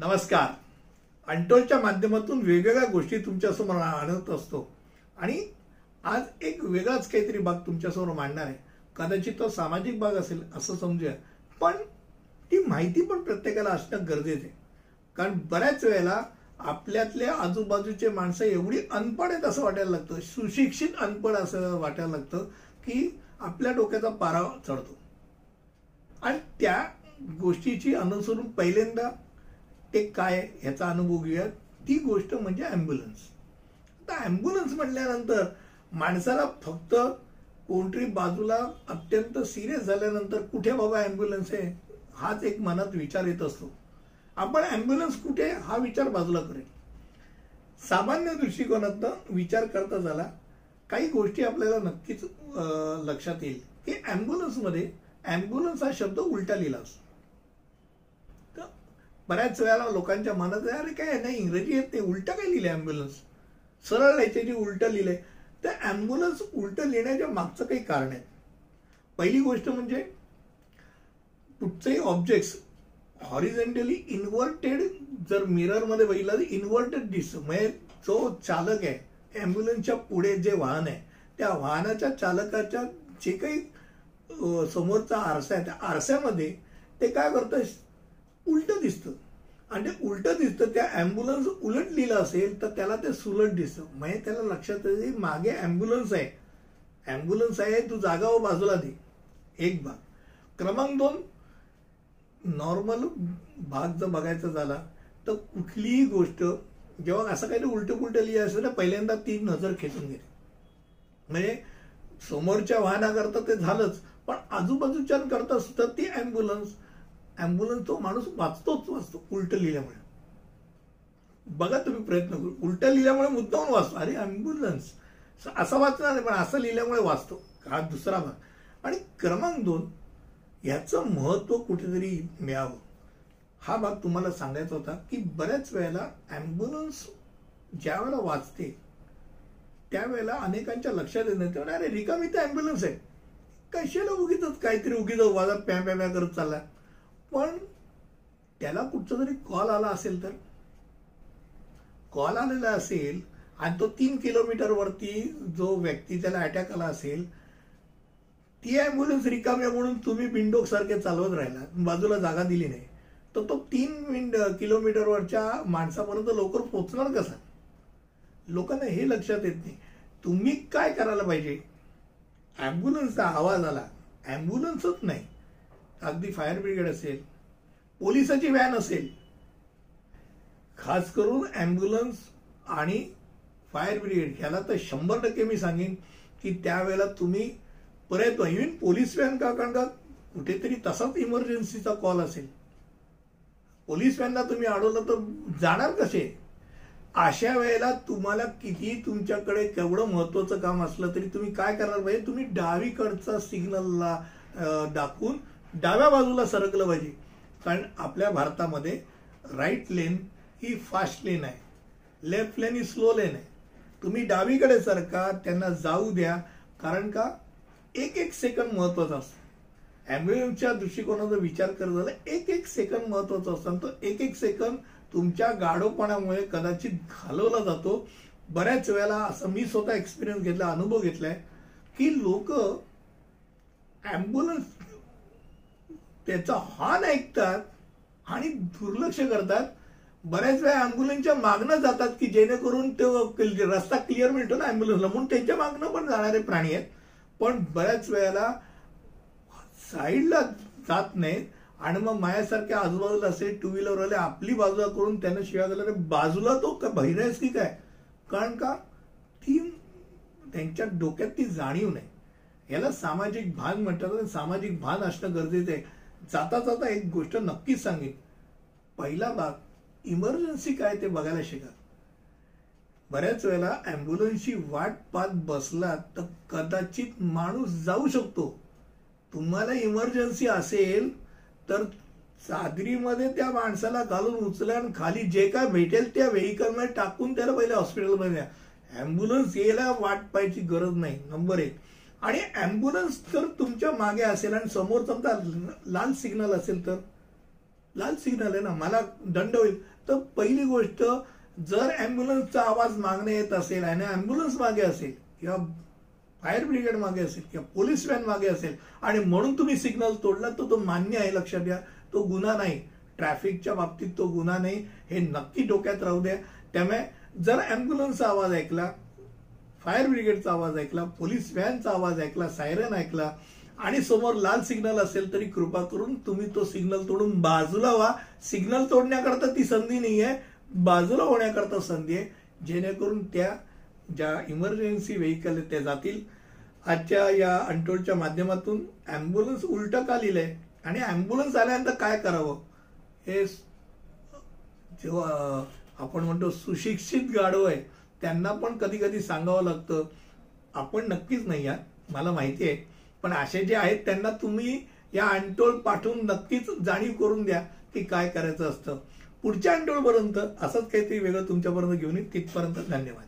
नमस्कार. अंटोलच्या माध्यमातून वेगवेगळ्या गोष्टी तुमच्यासमोर आणत असतो. आणि आज एक वेगळाच काहीतरी भाग तुमच्यासमोर मांडणार आहे. कदाचित तो सामाजिक भाग असेल असं समजूया. पण ती माहिती पण प्रत्येकाला असणं गरजेचं आहे. कारण बऱ्याच वेळेला आपल्यातल्या आजूबाजूचे माणसं एवढी अनपड आहेत असं वाटायला लागतं. सुशिक्षित अनपड असं वाटायला लागतं की आपल्या डोक्याचा पारा चढतो. आणि त्या गोष्टीची अनुसरून पहिल्यांदा ते काय ह्याचा अनुभव घेऊया ती गोष्ट म्हणजे ॲम्ब्युलन्स आता ॲम्ब्युलन्स म्हटल्यानंतर माणसाला फक्त कोणतरी बाजूला अत्यंत सिरियस झाल्यानंतर कुठे बाबा ॲम्ब्युलन्स आहे? हाच एक मनात विचार येत असतो. आपण ॲम्ब्युलन्स कुठे? हा विचार बाजूला करेल. सामान्य दृष्टिकोनातनं विचार करता झाला काही गोष्टी आपल्याला नक्कीच लक्षात येईल. की ॲम्ब्युलन्समध्ये ॲम्ब्युलन्स हा शब्द उलटा लिहिला असतो. बऱ्याच वेळेला लोकांच्या मनात अरे काय नाही इंग्रजी येत नाही उलटं काय लिहिलं ॲम्ब्युलन्स सरळ याच्याची उलटं लिहिलंय. तर ॲम्ब्युलन्स उलटं लिहिण्याच्या मागचं काही कारण आहे. पहिली गोष्ट म्हणजे कुठचंही ऑब्जेक्ट्स हॉरिझेंटली इन्व्हर्टेड जर मिररमध्ये बघितलं तर इन्व्हर्टेड दिस म्हणजे जो चालक आहे ॲम्ब्युलन्सच्या पुढे जे वाहन आहे त्या वाहनाच्या चालकाच्या जे काही समोरचा आरसा आहे त्या आरशामध्ये ते काय करतं उलटं दिसतं. आणि ते उलटं दिसतं त्या ॲम्ब्युलन्स उलट लिहिलं असेल तर त्याला ते सुलट दिसतं. म्हणजे त्याला लक्षात येते मागे ॲम्ब्युलन्स आहे. ॲम्ब्युलन्स आहे तू जागा व बाजूला दे. एक भाग. क्रमांक दोन नॉर्मल भाग जर बघायचा झाला तर कुठलीही गोष्ट जेव्हा असं काही उलटं पुलटं लिहिलं असेल ना पहिल्यांदा ती नजर खेचून घेते म्हणजे समोरच्या वाहनाकरता ते झालंच पण आजूबाजूच्यांकरता सुद्धा ती ॲम्ब्युलन्स ॲम्ब्युलन्स तो माणूस वाचतोच वाचतो उलटं लिहिल्यामुळे. बघा तुम्ही प्रयत्न करू. उलटं लिहिल्यामुळे मुद्दाहून वाचतो. अरे ॲम्ब्युलन्स. असं वाचणार नाही पण असं लिहिल्यामुळे वाचतो. हा दुसरा भाग. आणि क्रमांक दोन ह्याचं महत्त्व कुठेतरी मिळावं. हा भाग तुम्हाला सांगायचा होता की बऱ्याच वेळेला ॲम्ब्युलन्स ज्या वेळेला वाचते त्यावेळेला अनेकांच्या लक्षात येत नाही. तेव्हा अरे रिकामी तर ॲम्ब्युलन्स आहे. कशाला उगीच काहीतरी उगीच वाजा प्या प्या प्या करत चालला पण त्याला कुठचा तरी कॉल आला असेल तर कॉल आलेला असेल आणि तो तीन किलोमीटरवरती जो व्यक्ती त्याला अटॅक आला असेल ती ॲम्ब्युलन्स रिकाम्या म्हणून तुम्ही बिंडोक सारखे चालवत राहिला बाजूला जागा दिली नाही. तर तो तीन विंड किलोमीटरवरच्या माणसापर्यंत लवकर पोहोचणार कसा? लोकांना हे लक्षात येत नाही. तुम्ही काय करायला पाहिजे? ॲम्ब्युलन्सचा आवाज आला. ॲम्ब्युलन्सच नाही. अगदी फायर ब्रिगेड असेल पोलिसाची व्हॅन असेल खास करून ॲम्ब्युलन्स आणि फायर ब्रिगेड ह्याला तर शंभर टक्के मी सांगेन की त्यावेळेला तुम्ही परत इव्हन पोलीस व्हॅन का कारण का कुठेतरी तसाच इमर्जन्सीचा कॉल असेल. पोलीस व्हॅनला तुम्ही अडवलं तर जाणार कसे? अशा वेळेला तुम्हाला किती तुमच्याकडे केवढं महत्वाचं काम असलं तरी तुम्ही काय करणार पाहिजे तुम्ही डावीकडचा सिग्नलला दाखवून डाव्या बाजूला सरकलं पाहिजे. कारण आपल्या भारतामध्ये राईट लेन ही फास्ट लेन आहे. लेफ्ट लेन ही स्लो लेन आहे. तुम्ही डावीकडे सरका त्यांना जाऊ द्या. कारण का? एक एक सेकंद महत्त्वाचा असतो. ॲम्ब्युलन्सच्या दृष्टिकोनाचा विचार करत झाला एक एक सेकंद महत्त्वाचा असतो. आणि तो एक एक सेकंद तुमच्या गाढोपणामुळे कदाचित घालवला जातो. बऱ्याच वेळेला असं मी स्वतः एक्सपिरियन्स घेतला अनुभव घेतलाय की लोक ॲम्ब्युलन्स त्याचा हॉर्न ऐकतात आणि दुर्लक्ष करतात. बऱ्याच वेळा अँब्युलन्सच्या मागणं जातात की जेणेकरून तो रस्ता क्लिअर मिळतो ना अँब्युलन्सला म्हणून त्यांच्या मागणं पण जाणारे प्राणी आहेत. पण बऱ्याच वेळेला साईडला जात नाहीत. आणि मग माझ्यासारख्या आजूबाजूला असे टू व्हीलरवाले आपली बाजूला करून त्यांना शिवाय गेला बाजूला तो का बहिरायच की काय? कारण का? ती त्यांच्या डोक्यात ती जाणीव नाही. याला सामाजिक भान म्हणतात सामाजिक भान असणं गरजेचं आहे. जाता जाता एक गोष्ट नक्कीच सांगेन. पहिला भाग इमर्जन्सी काय ते बघायला शिका. बऱ्याच वेळेला ॲम्ब्युलन्सची वाट पाहत बसला तर कदाचित माणूस जाऊ शकतो. तुम्हाला इमर्जन्सी असेल तर चादरीमध्ये त्या माणसाला घालून उचला आणि खाली जे काय भेटेल त्या व्हेकलमध्ये टाकून त्याला पहिले हॉस्पिटलमध्ये द्या ॲम्ब्युलन्स यायला वाट पाहायची गरज नाही. नंबर एक. आणि ॲम्ब्युलन्स जर तुमच्या मागे असेल आणि समोर समजा लाल सिग्नल असेल तर? लाल सिग्नल आहे ना मला दंड होईल. तर पहिली गोष्ट जर ॲम्ब्युलन्सचा आवाज मागणे येत असेल आणि ॲम्ब्युलन्स मागे असेल किंवा फायर ब्रिगेड मागे असेल किंवा पोलीस व्हॅन मागे असेल आणि म्हणून तुम्ही सिग्नल तोडला तर तो मान्य आहे लक्षात घ्या. तो गुन्हा नाही. ट्रॅफिकच्या बाबतीत तो गुन्हा नाही. हे नक्की डोक्यात राहू द्या. त्यामुळे जर ॲम्ब्युलन्सचा आवाज ऐकला फायर ब्रिगेडचा आवाज ऐकला पोलीस व्हॅनचा आवाज ऐकला सायरन ऐकला आणि समोर लाल सिग्नल असेल तरी कृपा करून तुम्ही तो सिग्नल तोडून बाजूला व्हा. सिग्नल तोडण्याकरता ती संधी नाही आहे बाजूला होण्याकरता संधी आहे. जेणेकरून त्या ज्या इमर्जन्सी व्हेकल आहेत त्या जातील. आजच्या या अंटोलच्या माध्यमातून ॲम्ब्युलन्स उलट का लिहिलंय? आणि ॲम्ब्युलन्स आल्यानंतर काय करावं? हे जेव्हा आपण म्हणतो सुशिक्षित गाढव आहे. त्यांना पण कधी कधी सांगावं लागतं. आपण नक्कीच नाही आहात मला माहिती आहे. पण असे जे आहेत त्यांना तुम्ही या अंटोल पाठवून नक्कीच जाणीव करून द्या की काय करायचं असतं. पुढच्या अंटोळपर्यंत असंच काहीतरी वेगळं तुमच्यापर्यंत घेऊन येईल. तिथपर्यंत धन्यवाद.